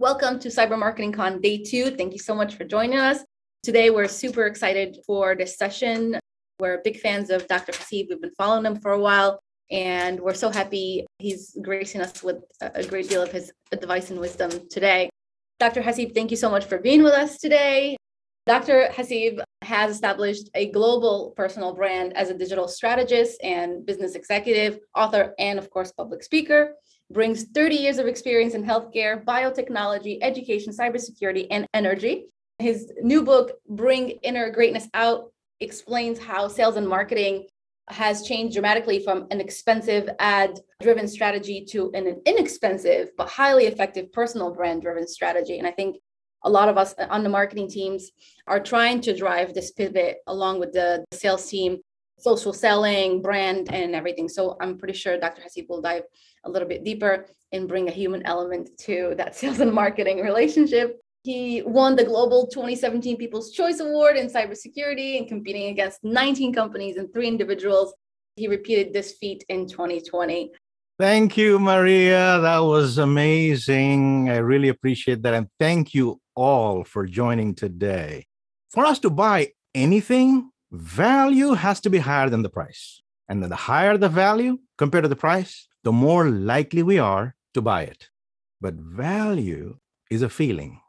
Welcome to Cyber Marketing Con Day 2. Thank you so much for joining us. Today, we're super excited for this session. We're big fans of Dr. Hasib. We've been following him for a while, and we're so happy he's gracing us with a great deal of his advice and wisdom today. Dr. Hasib, thank you so much for being with us today. Dr. Hasib has established a global personal brand as a digital strategist and business executive, author, and of course, public speaker. Brings 30 years of experience in healthcare, biotechnology, education, cybersecurity, and energy. His new book, Bring Inner Greatness Out, explains how sales and marketing has changed dramatically from an expensive ad driven strategy to an inexpensive but highly effective personal brand driven strategy. And I think a lot of us on the marketing teams are trying to drive this pivot along with the sales team, social selling, brand, and everything. So I'm pretty sure Dr. Hasib will dive a little bit deeper and bring a human element to that sales and marketing relationship. He won the Global 2017 People's Choice Award in cybersecurity and competing against 19 companies and three individuals. He repeated this feat in 2020. Thank you, Maria. That was amazing. I really appreciate that. And thank you all for joining today. For us to buy anything, value has to be higher than the price. And the higher the value compared to the price, the more likely we are to buy it. But value is a feeling,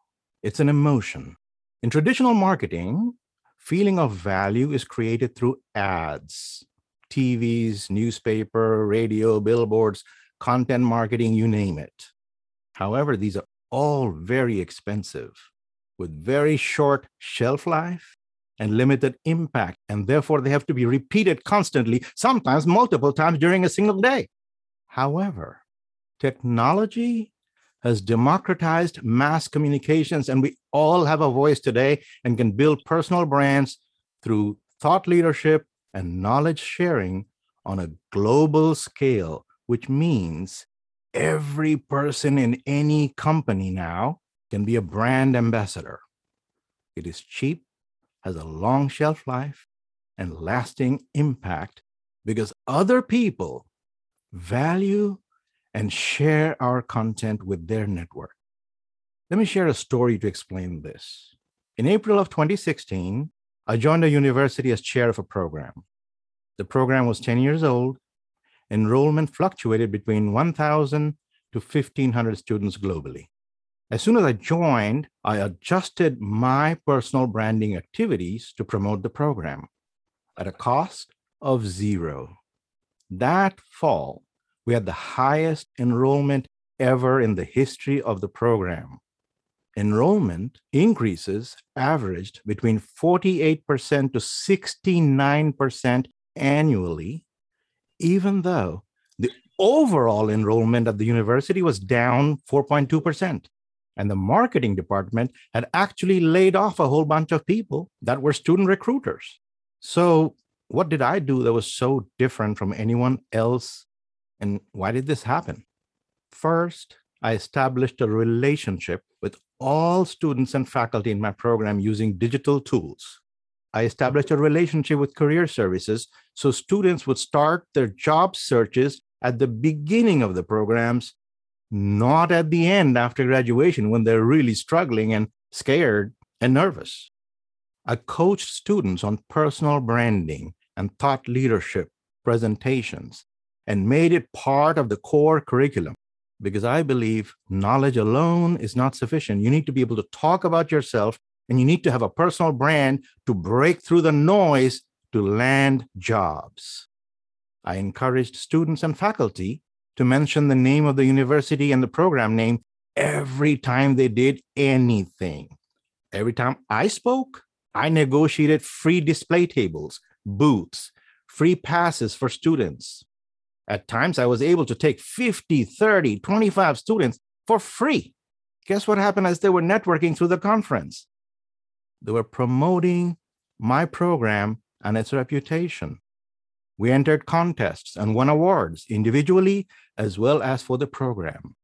it's an emotion. In traditional marketing, feeling of value is created through ads, TVs, newspaper, radio, billboards, content marketing, you name it. However, these are all very expensive with very short shelf life and limited impact. And therefore, they have to be repeated constantly, sometimes multiple times during a single day. However, technology has democratized mass communications, and we all have a voice today and can build personal brands through thought leadership and knowledge sharing on a global scale, which means every person in any company now can be a brand ambassador. It is cheap, has a long shelf life, and lasting impact because other people value and share our content with their network. Let me share a story to explain this. In April of 2016, I joined a university as chair of a program. The program was 10 years old. Enrollment fluctuated between 1,000 to 1,500 students globally. As soon as I joined, I adjusted my personal branding activities to promote the program at a cost of zero. That fall, we had the highest enrollment ever in the history of the program. Enrollment increases averaged between 48% to 69% annually, even though the overall enrollment at the university was down 4.2%. And the marketing department had actually laid off a whole bunch of people that were student recruiters. So, what did I do that was so different from anyone else? And why did this happen? First, I established a relationship with all students and faculty in my program using digital tools. I established a relationship with career services so students would start their job searches at the beginning of the programs not at the end after graduation when they're really struggling and scared and nervous. I coached students on personal branding and thought leadership presentations and made it part of the core curriculum because I believe knowledge alone is not sufficient. You need to be able to talk about yourself and you need to have a personal brand to break through the noise to land jobs. I encouraged students and faculty to mention the name of the university and the program name every time they did anything. Every time I spoke, I negotiated free display tables, booths, free passes for students. At times, I was able to take 50, 30, 25 students for free. Guess what happened as they were networking through the conference? They were promoting my program and its reputation. We entered contests and won awards individually as well as for the program.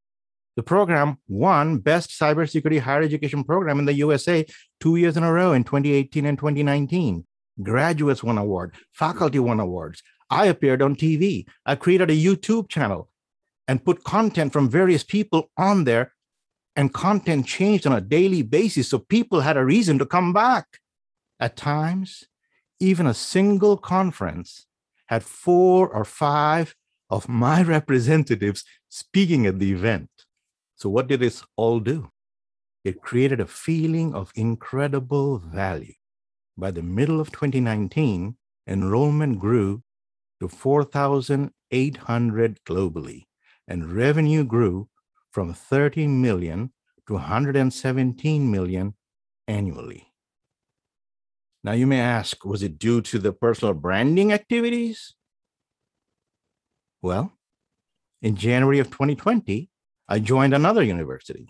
The program won Best Cybersecurity Higher Education Program in the USA two years in a row in 2018 and 2019. Graduates won award, faculty won awards. I appeared on TV. I created a YouTube channel and put content from various people on there and content changed on a daily basis. So people had a reason to come back. At times, even a single conference had four or five of my representatives speaking at the event. So, what did this all do? It created a feeling of incredible value. By the middle of 2019, enrollment grew to 4,800 globally, and revenue grew from 30 million to 117 million annually. Now, you may ask, was it due to the personal branding activities? Well, in January of 2020, I joined another university,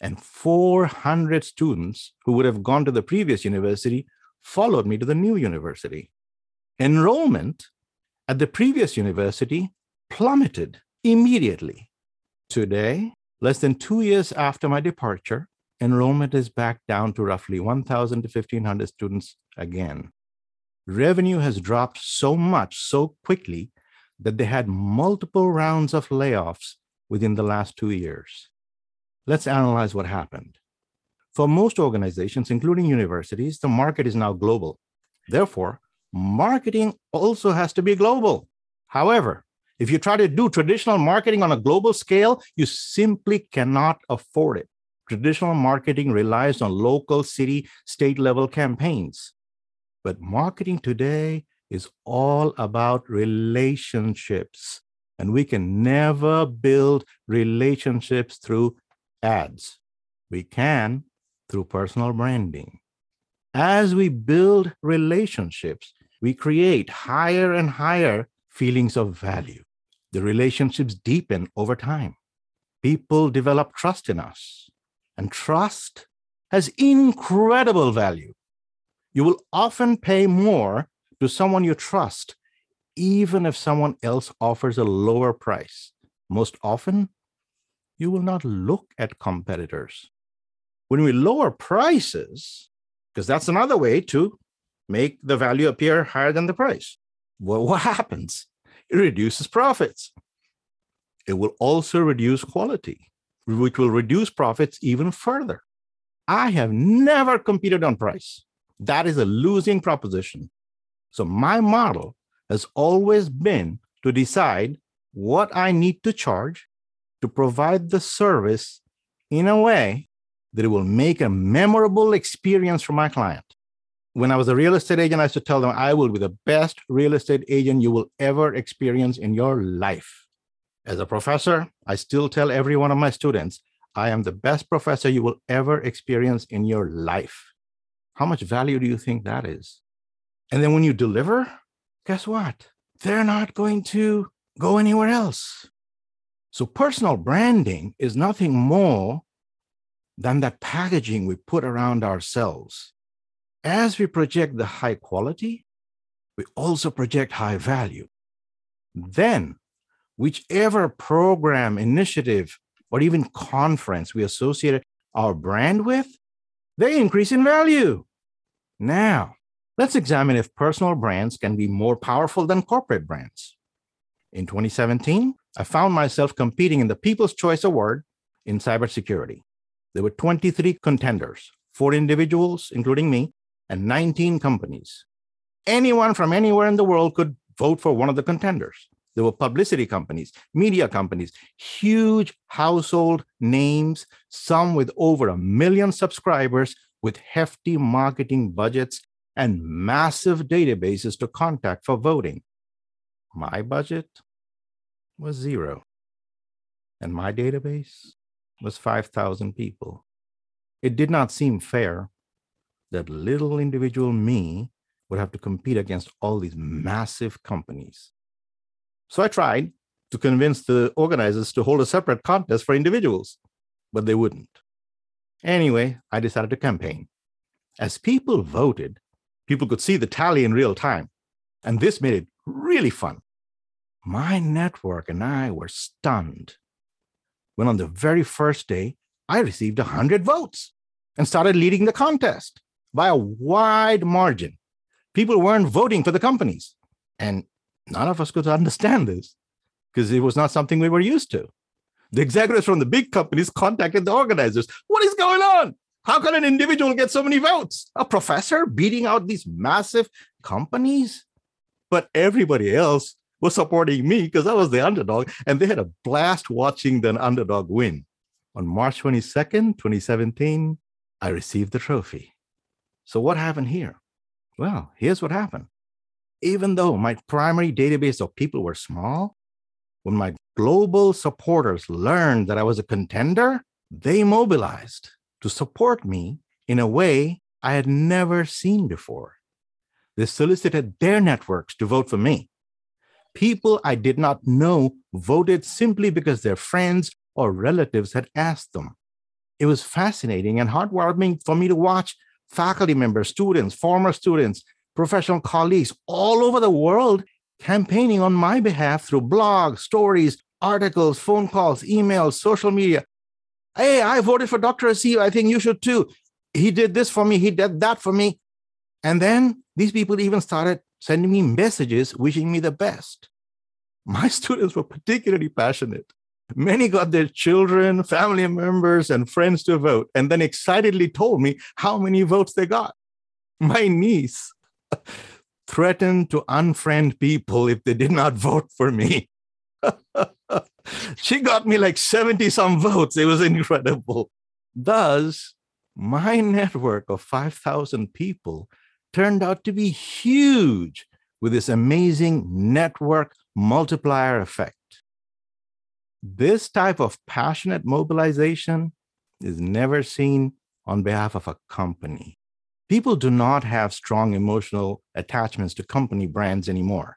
and 400 students who would have gone to the previous university followed me to the new university. Enrollment at the previous university plummeted immediately. Today, less than two years after my departure, enrollment is back down to roughly 1,000 to 1,500 students again. Revenue has dropped so much so quickly that they had multiple rounds of layoffs within the last two years. Let's analyze what happened. For most organizations, including universities, the market is now global. Therefore, marketing also has to be global. However, if you try to do traditional marketing on a global scale, you simply cannot afford it. Traditional marketing relies on local, city, state level campaigns. But marketing today is all about relationships. And we can never build relationships through ads. We can through personal branding. As we build relationships, we create higher and higher feelings of value. The relationships deepen over time. People develop trust in us. And trust has incredible value. You will often pay more to someone you trust, even if someone else offers a lower price. Most often, you will not look at competitors. When we lower prices, because that's another way to make the value appear higher than the price, well, what happens? It reduces profits. It will also reduce quality which will reduce profits even further. I have never competed on price. That is a losing proposition. So, my model has always been to decide what I need to charge to provide the service in a way that it will make a memorable experience for my client. When I was a real estate agent, I used to tell them, I will be the best real estate agent you will ever experience in your life. As a professor, I still tell every one of my students, I am the best professor you will ever experience in your life. How much value do you think that is? And then when you deliver, guess what? They're not going to go anywhere else. So personal branding is nothing more than that packaging we put around ourselves. As we project the high quality, we also project high value. Then whichever program, initiative, or even conference we associate our brand with, they increase in value. Now, let's examine if personal brands can be more powerful than corporate brands. In 2017, I found myself competing in the People's Choice Award in cybersecurity. There were 23 contenders, four individuals, including me, and 19 companies. Anyone from anywhere in the world could vote for one of the contenders. There were publicity companies, media companies, huge household names, some with over a million subscribers, with hefty marketing budgets and massive databases to contact for voting. My budget was zero, and my database was 5,000 people. It did not seem fair that little individual me would have to compete against all these massive companies. So I tried to convince the organizers to hold a separate contest for individuals, but they wouldn't. Anyway, I decided to campaign. As people voted, people could see the tally in real time, and this made it really fun. My network and I were stunned when on the very first day, I received 100 votes and started leading the contest by a wide margin. People weren't voting for the companies. And none of us could understand this because it was not something we were used to. The executives from the big companies contacted the organizers. What is going on? How can an individual get so many votes? A professor beating out these massive companies? But everybody else was supporting me because I was the underdog, and they had a blast watching the underdog win. On March 22nd, 2017, I received the trophy. So, what happened here? Well, here's what happened. Even though my primary database of people were small, when my global supporters learned that I was a contender, they mobilized to support me in a way I had never seen before. They solicited their networks to vote for me. People I did not know voted simply because their friends or relatives had asked them. It was fascinating and heartwarming for me to watch faculty members, students, former students, professional colleagues all over the world campaigning on my behalf through blogs, stories, articles, phone calls, emails, social media. Hey, I voted for Dr. Hasib. I think you should too. He did this for me. He did that for me. And then these people even started sending me messages wishing me the best. My students were particularly passionate. Many got their children, family members, and friends to vote, and then excitedly told me how many votes they got. My niece threatened to unfriend people if they did not vote for me. she got me like 70 some votes. It was incredible. Thus, my network of 5,000 people turned out to be huge with this amazing network multiplier effect. This type of passionate mobilization is never seen on behalf of a company. People do not have strong emotional attachments to company brands anymore.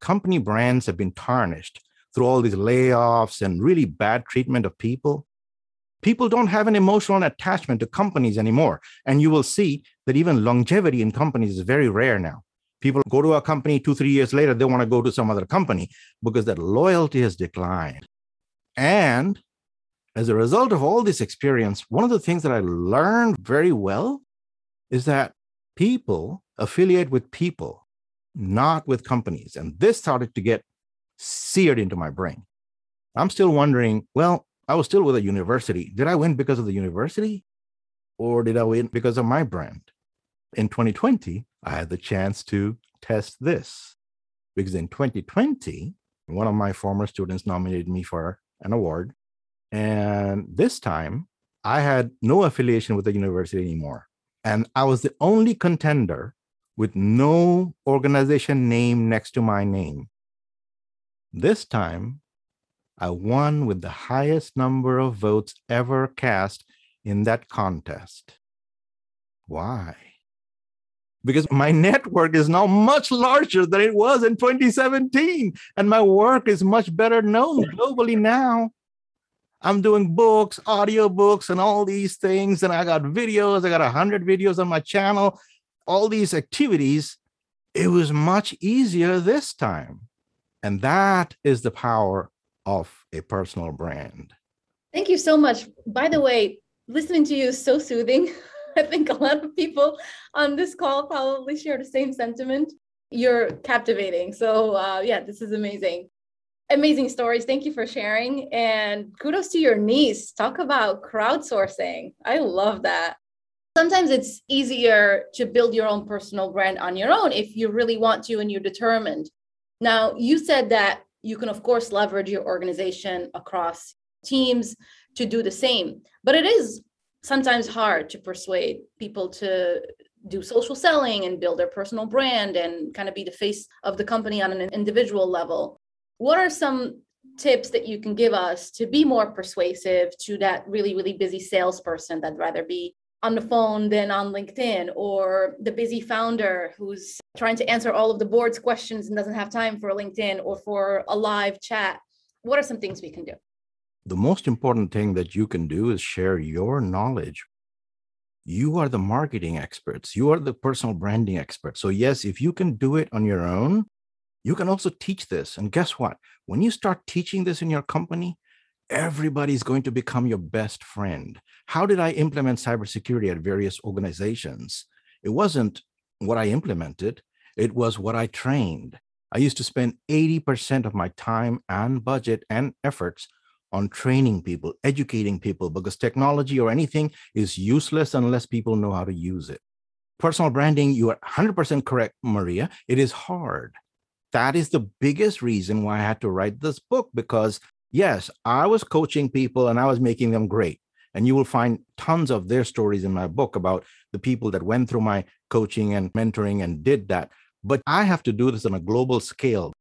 Company brands have been tarnished through all these layoffs and really bad treatment of people. People don't have an emotional attachment to companies anymore. And you will see that even longevity in companies is very rare now. People go to a company two, three years later, they want to go to some other company because that loyalty has declined. And as a result of all this experience, one of the things that I learned very well is that people affiliate with people, not with companies. And this started to get seared into my brain. I'm still wondering well, I was still with a university. Did I win because of the university? Or did I win because of my brand? In 2020, I had the chance to test this because in 2020, one of my former students nominated me for an award. And this time, I had no affiliation with the university anymore. And I was the only contender with no organization name next to my name. This time, I won with the highest number of votes ever cast in that contest. Why? Because my network is now much larger than it was in 2017, and my work is much better known globally now. I'm doing books, audio books, and all these things. And I got videos. I got a hundred videos on my channel. All these activities. It was much easier this time. And that is the power of a personal brand. Thank you so much. By the way, listening to you is so soothing. I think a lot of people on this call probably share the same sentiment. You're captivating. So, uh, yeah, this is amazing amazing stories. Thank you for sharing. And kudos to your niece. Talk about crowdsourcing. I love that. Sometimes it's easier to build your own personal brand on your own if you really want to and you're determined. Now, you said that you can, of course, leverage your organization across teams to do the same, but it is sometimes hard to persuade people to do social selling and build their personal brand and kind of be the face of the company on an individual level what are some tips that you can give us to be more persuasive to that really really busy salesperson that'd rather be on the phone than on linkedin or the busy founder who's trying to answer all of the board's questions and doesn't have time for linkedin or for a live chat? What are some things we can do? The most important thing that you can do is share your knowledge. You are the marketing experts. You are the personal branding experts. So yes if you can do it on your own you can also teach this. And guess what? When you start teaching this in your company, everybody's going to become your best friend. How did I implement cybersecurity at various organizations? It wasn't what I implemented, it was what I trained. I used to spend 80% of my time and budget and efforts on training people, educating people, because technology or anything is useless unless people know how to use it. Personal branding, you are 100% correct, Maria. It is hard. That is the biggest reason why I had to write this book because, yes, I was coaching people and I was making them great. And you will find tons of their stories in my book about the people that went through my coaching and mentoring and did that. But I have to do this on a global scale.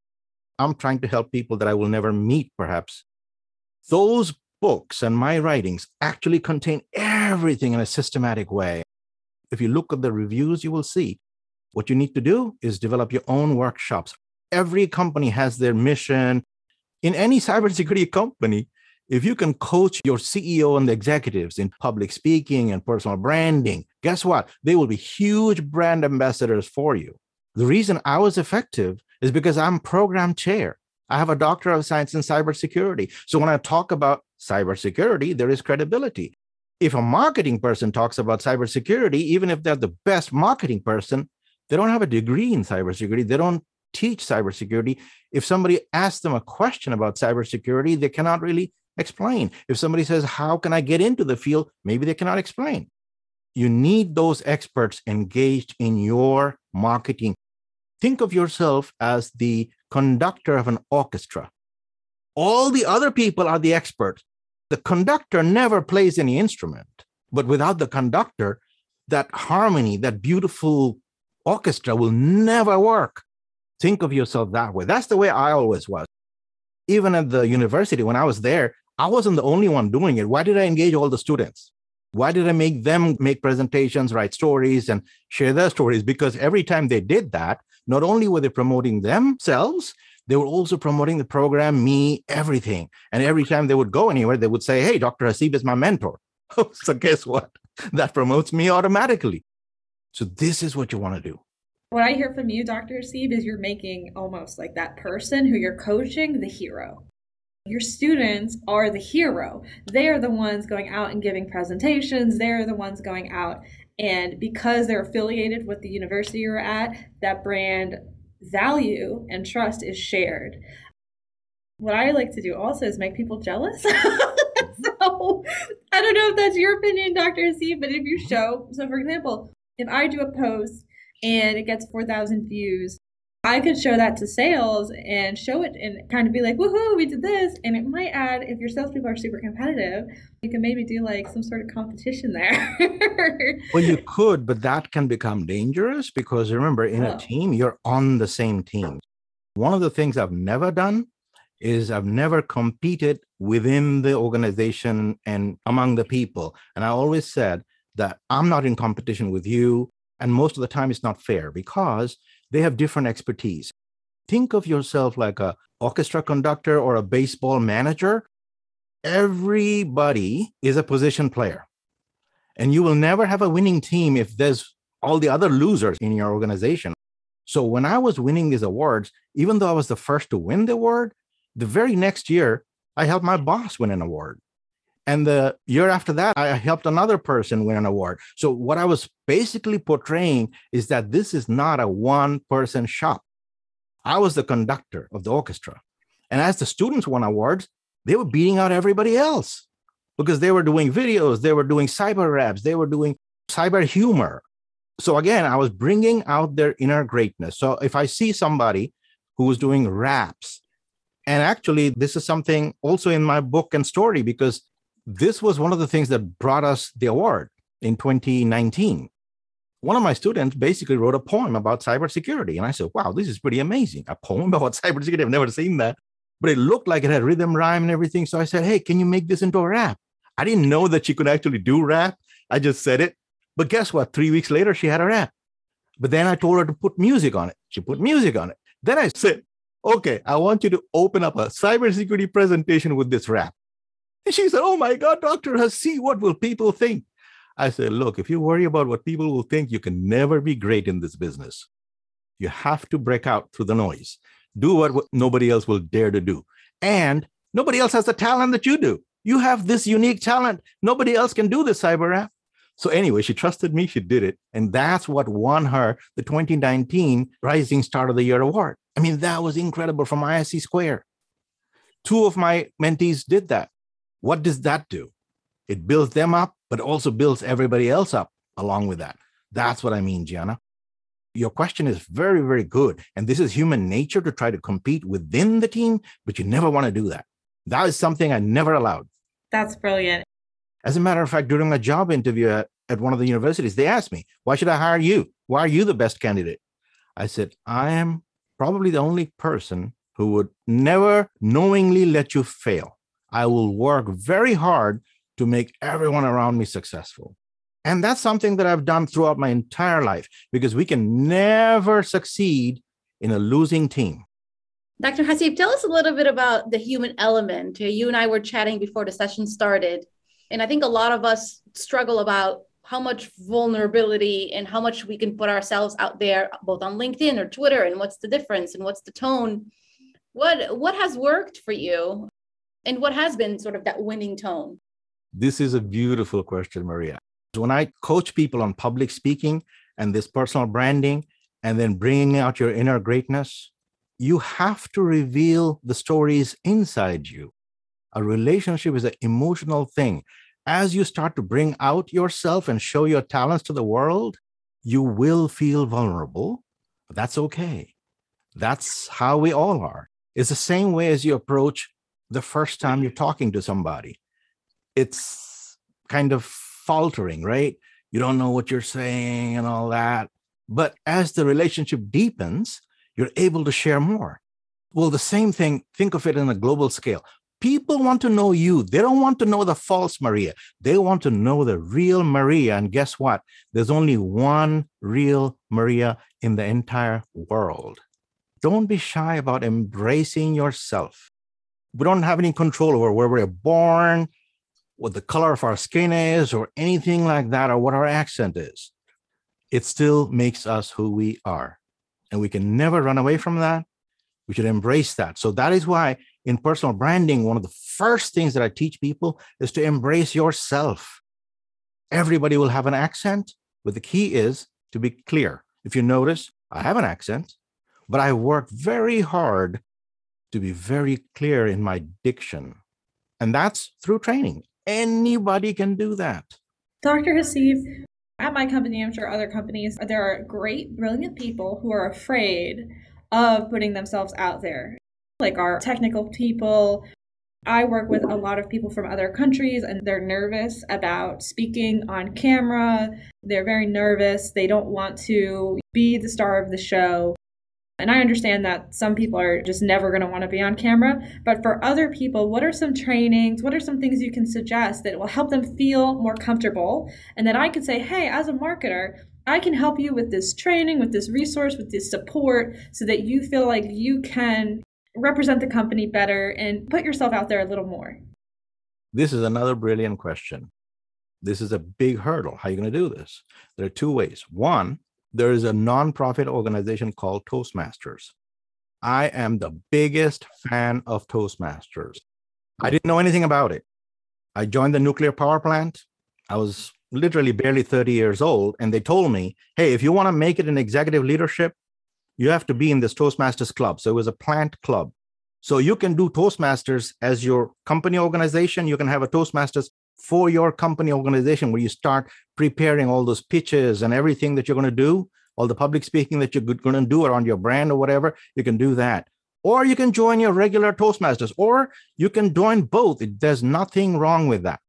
I'm trying to help people that I will never meet, perhaps. Those books and my writings actually contain everything in a systematic way. If you look at the reviews, you will see what you need to do is develop your own workshops. Every company has their mission. In any cybersecurity company, if you can coach your CEO and the executives in public speaking and personal branding, guess what? They will be huge brand ambassadors for you. The reason I was effective is because I'm program chair. I have a doctor of science in cybersecurity. So when I talk about cybersecurity, there is credibility. If a marketing person talks about cybersecurity, even if they're the best marketing person, they don't have a degree in cybersecurity. They don't teach cybersecurity. If somebody asks them a question about cybersecurity, they cannot really explain. If somebody says, How can I get into the field? Maybe they cannot explain. You need those experts engaged in your marketing. Think of yourself as the conductor of an orchestra. All the other people are the experts. The conductor never plays any instrument, but without the conductor, that harmony, that beautiful orchestra will never work. Think of yourself that way. That's the way I always was. Even at the university, when I was there, I wasn't the only one doing it. Why did I engage all the students? Why did I make them make presentations, write stories, and share their stories? Because every time they did that, not only were they promoting themselves, they were also promoting the program, me, everything. And every time they would go anywhere, they would say, Hey, Dr. Hasib is my mentor. so guess what? That promotes me automatically. So this is what you want to do. What I hear from you, Dr. Hasib, is you're making almost like that person who you're coaching the hero your students are the hero. They are the ones going out and giving presentations. They're the ones going out. And because they're affiliated with the university you're at, that brand value and trust is shared. What I like to do also is make people jealous. so I don't know if that's your opinion, Dr. C, but if you show, so for example, if I do a post and it gets 4,000 views, I could show that to sales and show it and kind of be like, woohoo, we did this. And it might add, if your salespeople are super competitive, you can maybe do like some sort of competition there. well, you could, but that can become dangerous because remember, in oh. a team, you're on the same team. One of the things I've never done is I've never competed within the organization and among the people. And I always said that I'm not in competition with you. And most of the time, it's not fair because they have different expertise. Think of yourself like a orchestra conductor or a baseball manager. Everybody is a position player. And you will never have a winning team if there's all the other losers in your organization. So when I was winning these awards, even though I was the first to win the award, the very next year, I helped my boss win an award. And the year after that, I helped another person win an award. So, what I was basically portraying is that this is not a one person shop. I was the conductor of the orchestra. And as the students won awards, they were beating out everybody else because they were doing videos, they were doing cyber raps, they were doing cyber humor. So, again, I was bringing out their inner greatness. So, if I see somebody who was doing raps, and actually, this is something also in my book and story because this was one of the things that brought us the award in 2019. One of my students basically wrote a poem about cybersecurity. And I said, wow, this is pretty amazing. A poem about cybersecurity. I've never seen that. But it looked like it had rhythm, rhyme, and everything. So I said, hey, can you make this into a rap? I didn't know that she could actually do rap. I just said it. But guess what? Three weeks later, she had a rap. But then I told her to put music on it. She put music on it. Then I said, okay, I want you to open up a cybersecurity presentation with this rap. And she said, Oh my God, Dr. Hasib, what will people think? I said, Look, if you worry about what people will think, you can never be great in this business. You have to break out through the noise, do what, nobody else will dare to do. And nobody else has the talent that you do. You have this unique talent. Nobody else can do this cyber rap. So anyway, she trusted me. She did it. And that's what won her the 2019 Rising Star of the Year award. I mean, that was incredible from ISC Square. Two of my mentees did that. What does that do? It builds them up, but also builds everybody else up along with that. That's what I mean, Gianna. Your question is very, very good. And this is human nature to try to compete within the team, but you never want to do that. That is something I never allowed. That's brilliant. As a matter of fact, during a job interview at, at one of the universities, they asked me, Why should I hire you? Why are you the best candidate? I said, I am probably the only person who would never knowingly let you fail. I will work very hard to make everyone around me successful. And that's something that I've done throughout my entire life because we can never succeed in a losing team. Dr. Hasib, tell us a little bit about the human element. You and I were chatting before the session started. And I think a lot of us struggle about how much vulnerability and how much we can put ourselves out there, both on LinkedIn or Twitter, and what's the difference and what's the tone. What what has worked for you, and what has been sort of that winning tone? This is a beautiful question, Maria. When I coach people on public speaking and this personal branding, and then bringing out your inner greatness, you have to reveal the stories inside you. A relationship is an emotional thing. As you start to bring out yourself and show your talents to the world, you will feel vulnerable. That's okay. That's how we all are. It's the same way as you approach the first time you're talking to somebody. It's kind of faltering, right? You don't know what you're saying and all that. But as the relationship deepens, you're able to share more. Well, the same thing, think of it in a global scale. People want to know you. They don't want to know the false Maria. They want to know the real Maria. And guess what? There's only one real Maria in the entire world. Don't be shy about embracing yourself. We don't have any control over where we're born, what the color of our skin is, or anything like that, or what our accent is. It still makes us who we are. And we can never run away from that. We should embrace that. So that is why in personal branding, one of the first things that I teach people is to embrace yourself. Everybody will have an accent, but the key is to be clear. If you notice, I have an accent, but I work very hard to be very clear in my diction. And that's through training. Anybody can do that. Dr. Hasib, at my company, I'm sure other companies, there are great, brilliant people who are afraid of putting themselves out there like our technical people. I work with a lot of people from other countries and they're nervous about speaking on camera. They're very nervous. They don't want to be the star of the show. And I understand that some people are just never going to want to be on camera. But for other people, what are some trainings? What are some things you can suggest that will help them feel more comfortable? And that I can say, hey, as a marketer, I can help you with this training, with this resource, with this support so that you feel like you can represent the company better and put yourself out there a little more? This is another brilliant question. This is a big hurdle. How are you going to do this? There are two ways. One, there is a nonprofit organization called Toastmasters. I am the biggest fan of Toastmasters. I didn't know anything about it. I joined the nuclear power plant. I was literally barely 30 years old. And they told me, hey, if you want to make it in executive leadership, you have to be in this Toastmasters club. So it was a plant club. So you can do Toastmasters as your company organization. You can have a Toastmasters for your company organization where you start preparing all those pitches and everything that you're going to do, all the public speaking that you're going to do around your brand or whatever. You can do that. Or you can join your regular Toastmasters, or you can join both. There's nothing wrong with that.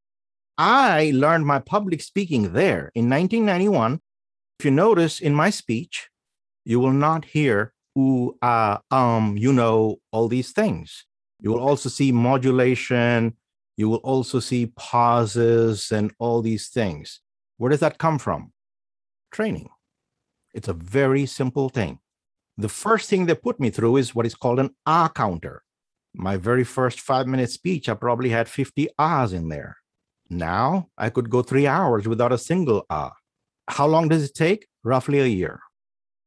I learned my public speaking there in 1991. If you notice in my speech, you will not hear ooh, ah, um, you know, all these things. You will also see modulation. You will also see pauses and all these things. Where does that come from? Training. It's a very simple thing. The first thing they put me through is what is called an ah counter. My very first five minute speech, I probably had 50 ahs in there. Now I could go three hours without a single ah. How long does it take? Roughly a year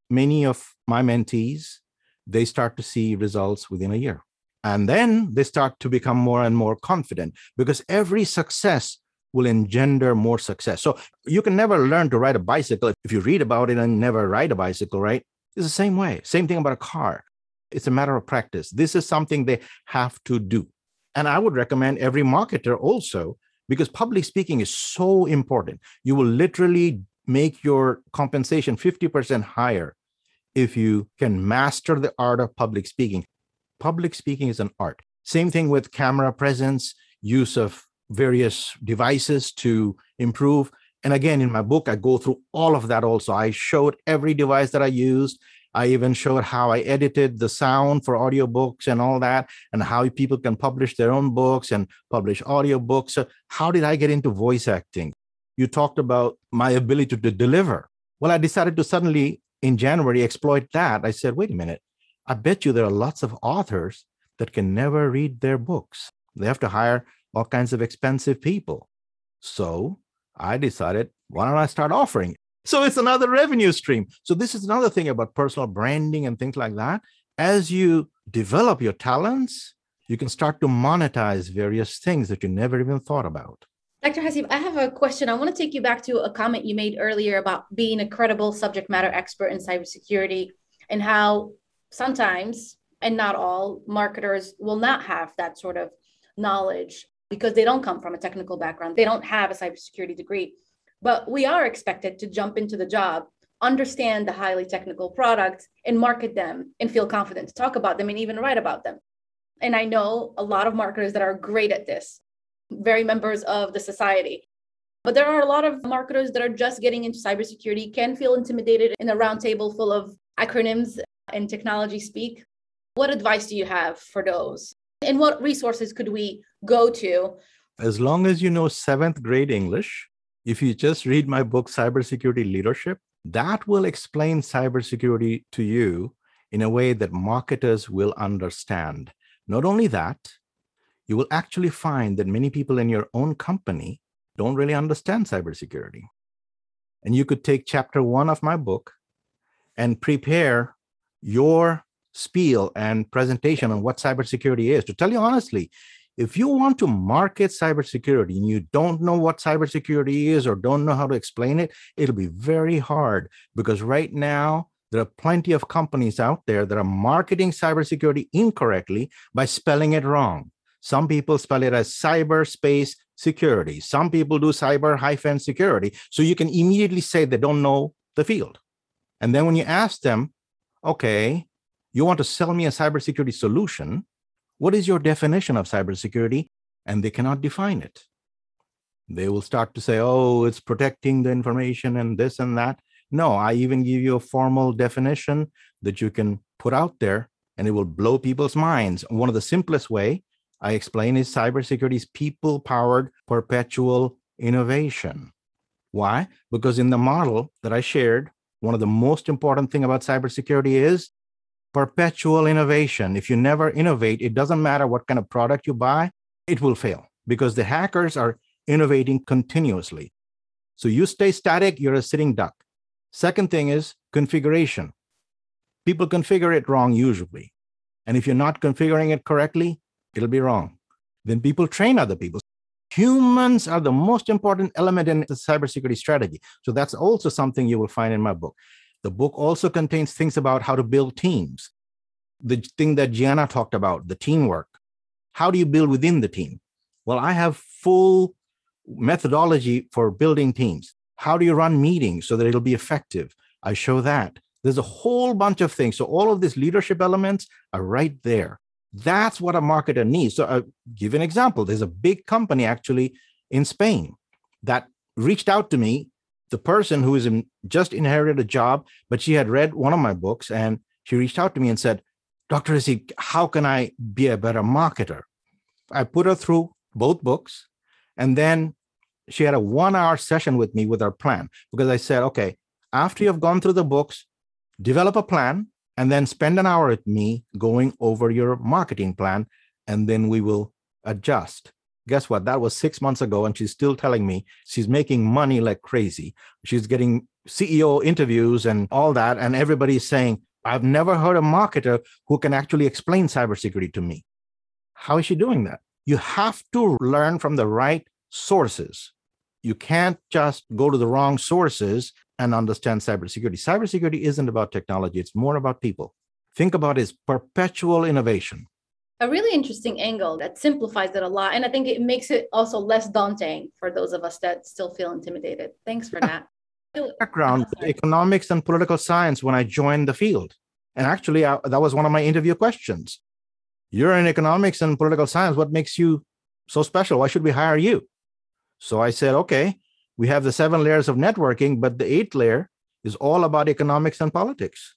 many of my mentees they start to see results within a year and then they start to become more and more confident because every success will engender more success. So you can never learn to ride a bicycle. If you read about it and never ride a bicycle right it's the same way. Same thing about a car. It's a matter of practice. This is something they have to do. And I would recommend every marketer also, because public speaking is so important. You will literally make your compensation 50% higher if you can master the art of public speaking. Public speaking is an art. Same thing with camera presence, use of various devices to improve. And again, in my book, I go through all of that also. I showed every device that I used. I even showed how I edited the sound for audiobooks and all that, and how people can publish their own books and publish audiobooks. So how did I get into voice acting? You talked about my ability to deliver. Well, I decided to suddenly in January exploit that. I said, wait a minute, I bet you there are lots of authors that can never read their books. They have to hire all kinds of expensive people. So I decided, why don't I start offering? So it's another revenue stream. So this is another thing about personal branding and things like that. As you develop your talents, you can start to monetize various things that you never even thought about. Dr. Hasib, I have a question. I want to take you back to a comment you made earlier about being a credible subject matter expert in cybersecurity and how sometimes, and not all, marketers will not have that sort of knowledge because they don't come from a technical background. They don't have a cybersecurity degree. But we are expected to jump into the job, understand the highly technical products, and market them and feel confident to talk about them and even write about them. And I know a lot of marketers that are great at this, very members of the society. But there are a lot of marketers that are just getting into cybersecurity, can feel intimidated in a roundtable full of acronyms and technology speak. What advice do you have for those? And what resources could we go to? As long as you know seventh grade English, if you just read my book, Cybersecurity Leadership, that will explain cybersecurity to you in a way that marketers will understand. Not only that, you will actually find that many people in your own company don't really understand cybersecurity. And you could take chapter one of my book and prepare your spiel and presentation on what cybersecurity is. To tell you honestly, if you want to market cybersecurity and you don't know what cybersecurity is or don't know how to explain it, it'll be very hard because right now there are plenty of companies out there that are marketing cybersecurity incorrectly by spelling it wrong. Some people spell it as cyberspace security. Some people do cyber hyphen security. So you can immediately say they don't know the field. And then when you ask them, okay, you want to sell me a cybersecurity solution. What is your definition of cybersecurity? And they cannot define it. They will start to say, oh, it's protecting the information and this and that. No, I even give you a formal definition that you can put out there and it will blow people's minds. One of the simplest way I explain is cybersecurity is people powered perpetual innovation. Why? Because in the model that I shared, one of the most important thing about cybersecurity is perpetual innovation. If you never innovate, it doesn't matter what kind of product you buy, it will fail because the hackers are innovating continuously. So you stay static, you're a sitting duck. Second thing is configuration. People configure it wrong usually. And if you're not configuring it correctly, it'll be wrong. Then people train other people. Humans are the most important element in the cybersecurity strategy. So that's also something you will find in my book. The book also contains things about how to build teams. The thing that Gianna talked about, the teamwork. How do you build within the team? Well, I have full methodology for building teams. How do you run meetings so that it'll be effective? I show that. There's a whole bunch of things. So all of these leadership elements are right there. That's what a marketer needs. So I'll uh, give an example. There's a big company actually in Spain that reached out to me the person who is in, just inherited a job, but she had read one of my books and she reached out to me and said, Dr. Hasib, how can I be a better marketer? I put her through both books. And then she had a one hour session with me with our plan because I said, okay, after you've gone through the books, develop a plan and then spend an hour with me going over your marketing plan. And then we will adjust guess what? That was six months ago, and she's still telling me she's making money like crazy. She's getting CEO interviews and all that, and everybody's saying, I've never heard a marketer who can actually explain cybersecurity to me. How is she doing that? You have to learn from the right sources. You can't just go to the wrong sources and understand cybersecurity. Cybersecurity isn't about technology, it's more about people. Think about it as perpetual innovation. a really interesting angle that simplifies it a lot. And I think it makes it also less daunting for those of us that still feel intimidated. Thanks for that. Background oh, economics and political science when I joined the field. And actually, I, that was one of my interview questions. You're in economics and political science. What makes you so special? Why should we hire you? So I said, okay, we have the seven layers of networking, but the eighth layer is all about economics and politics.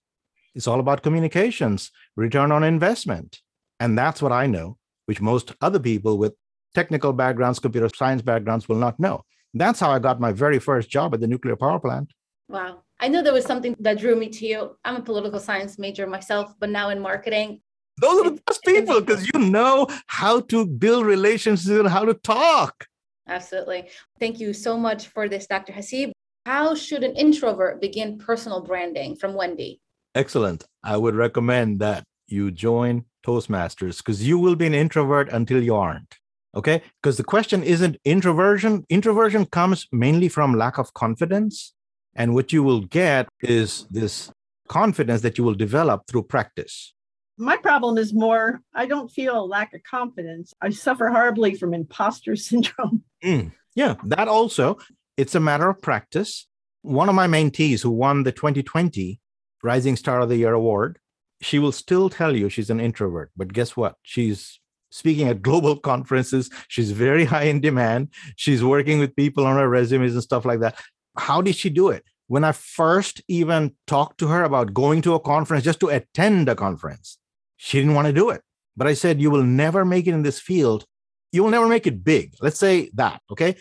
It's all about communications, return on investment. And that's what I know, which most other people with technical backgrounds, computer science backgrounds will not know. That's how I got my very first job at the nuclear power plant. Wow. I know there was something that drew me to you. I'm a political science major myself, but now in marketing. Those are the best people because you know how to build relationships and how to talk. Absolutely. Thank you so much for this, Dr. Hasib. How should an introvert begin personal branding from Wendy? Excellent. I would recommend that you join Toastmasters because you will be an introvert until you aren't. Okay. Because the question isn't introversion. Introversion comes mainly from lack of confidence. And what you will get is this confidence that you will develop through practice. My problem is more, I don't feel a lack of confidence. I suffer horribly from imposter syndrome. Mm, yeah, that also. It's a matter of practice. One of my mentees who won the 2020 Rising Star of the Year award, she will still tell you she's an introvert. But guess what? She's speaking at global conferences. She's very high in demand. She's working with people on her resumes and stuff like that. How did she do it? When I first even talked to her about going to a conference just to attend a conference, she didn't want to do it. But I said, You will never make it in this field. You will never make it big. Let's say that. Okay.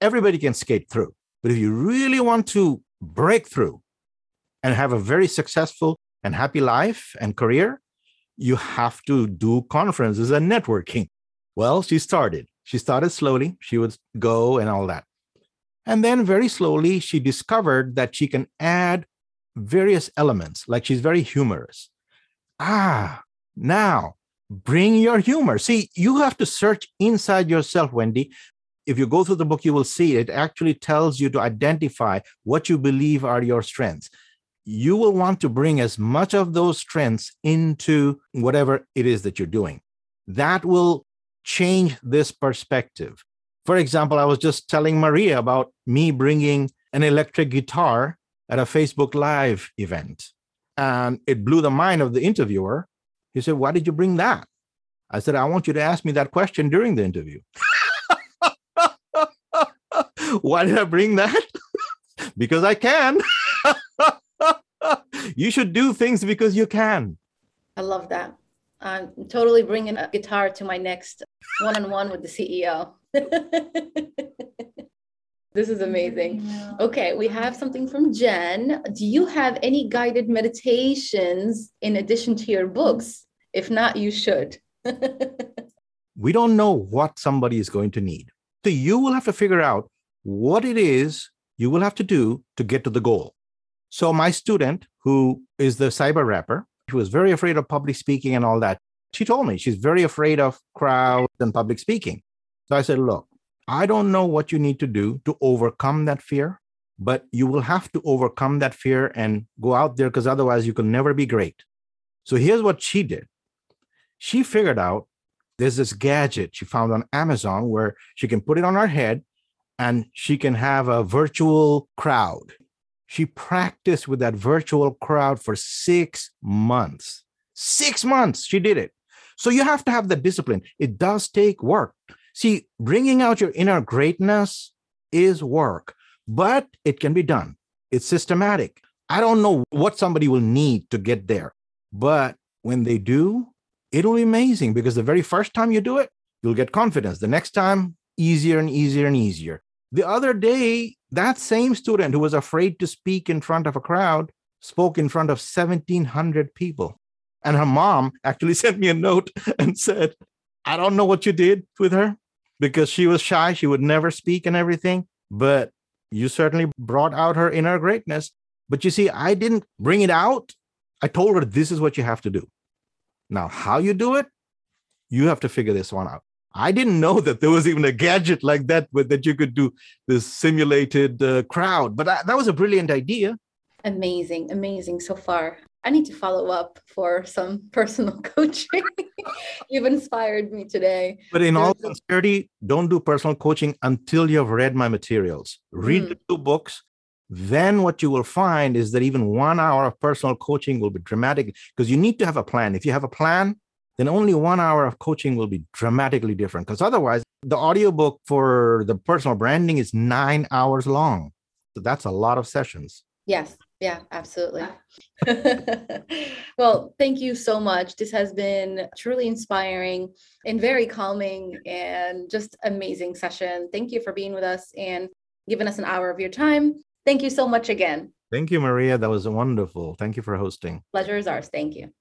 Everybody can skate through. But if you really want to break through and have a very successful and happy life and career, you have to do conferences and networking. Well, she started. She started slowly. She would go and all that. And then very slowly, she discovered that she can add various elements, like she's very humorous. Ah, now bring your humor. See, you have to search inside yourself, Wendy. If you go through the book, you will see it actually tells you to identify what you believe are your strengths. You will want to bring as much of those strengths into whatever it is that you're doing. That will change this perspective. For example, I was just telling Maria about me bringing an electric guitar at a Facebook Live event. And it blew the mind of the interviewer. He said, Why did you bring that? I said, I want you to ask me that question during the interview. Why did I bring that? because I can. you should do things because you can. I love that. I'm totally bringing a guitar to my next one on one with the CEO. this is amazing. Okay, we have something from Jen. Do you have any guided meditations in addition to your books? If not, you should. we don't know what somebody is going to need. So you will have to figure out what it is you will have to do to get to the goal. So my student, who is the cyber rapper, she was very afraid of public speaking and all that. She told me she's very afraid of crowds and public speaking. So I said, look, I don't know what you need to do to overcome that fear, but you will have to overcome that fear and go out there because otherwise you can never be great. So here's what she did. She figured out there's this gadget she found on Amazon where she can put it on her head and she can have a virtual crowd. She practiced with that virtual crowd for six months. Six months she did it. So you have to have the discipline. It does take work. See, bringing out your inner greatness is work, but it can be done. It's systematic. I don't know what somebody will need to get there, but when they do, it'll be amazing because the very first time you do it, you'll get confidence. The next time, easier and easier and easier. The other day, that same student who was afraid to speak in front of a crowd spoke in front of 1,700 people. And her mom actually sent me a note and said, I don't know what you did with her because she was shy. She would never speak and everything, but you certainly brought out her inner greatness. But you see, I didn't bring it out. I told her, this is what you have to do. Now, how you do it, you have to figure this one out. I didn't know that there was even a gadget like that with, that you could do this simulated uh, crowd, but that, that was a brilliant idea. Amazing, amazing so far. I need to follow up for some personal coaching. You've inspired me today. But in all sincerity, don't do personal coaching until you've read my materials. Read Mm. the two books. Then what you will find is that even one hour of personal coaching will be dramatic because you need to have a plan. If you have a plan, then only one hour of coaching will be dramatically different. Because otherwise, the audiobook for the personal branding is nine hours long. So that's a lot of sessions. Yes. Yeah, absolutely. well, thank you so much. This has been truly inspiring and very calming and just amazing session. Thank you for being with us and giving us an hour of your time. Thank you so much again. Thank you, Maria. That was wonderful. Thank you for hosting. Pleasure is ours. Thank you.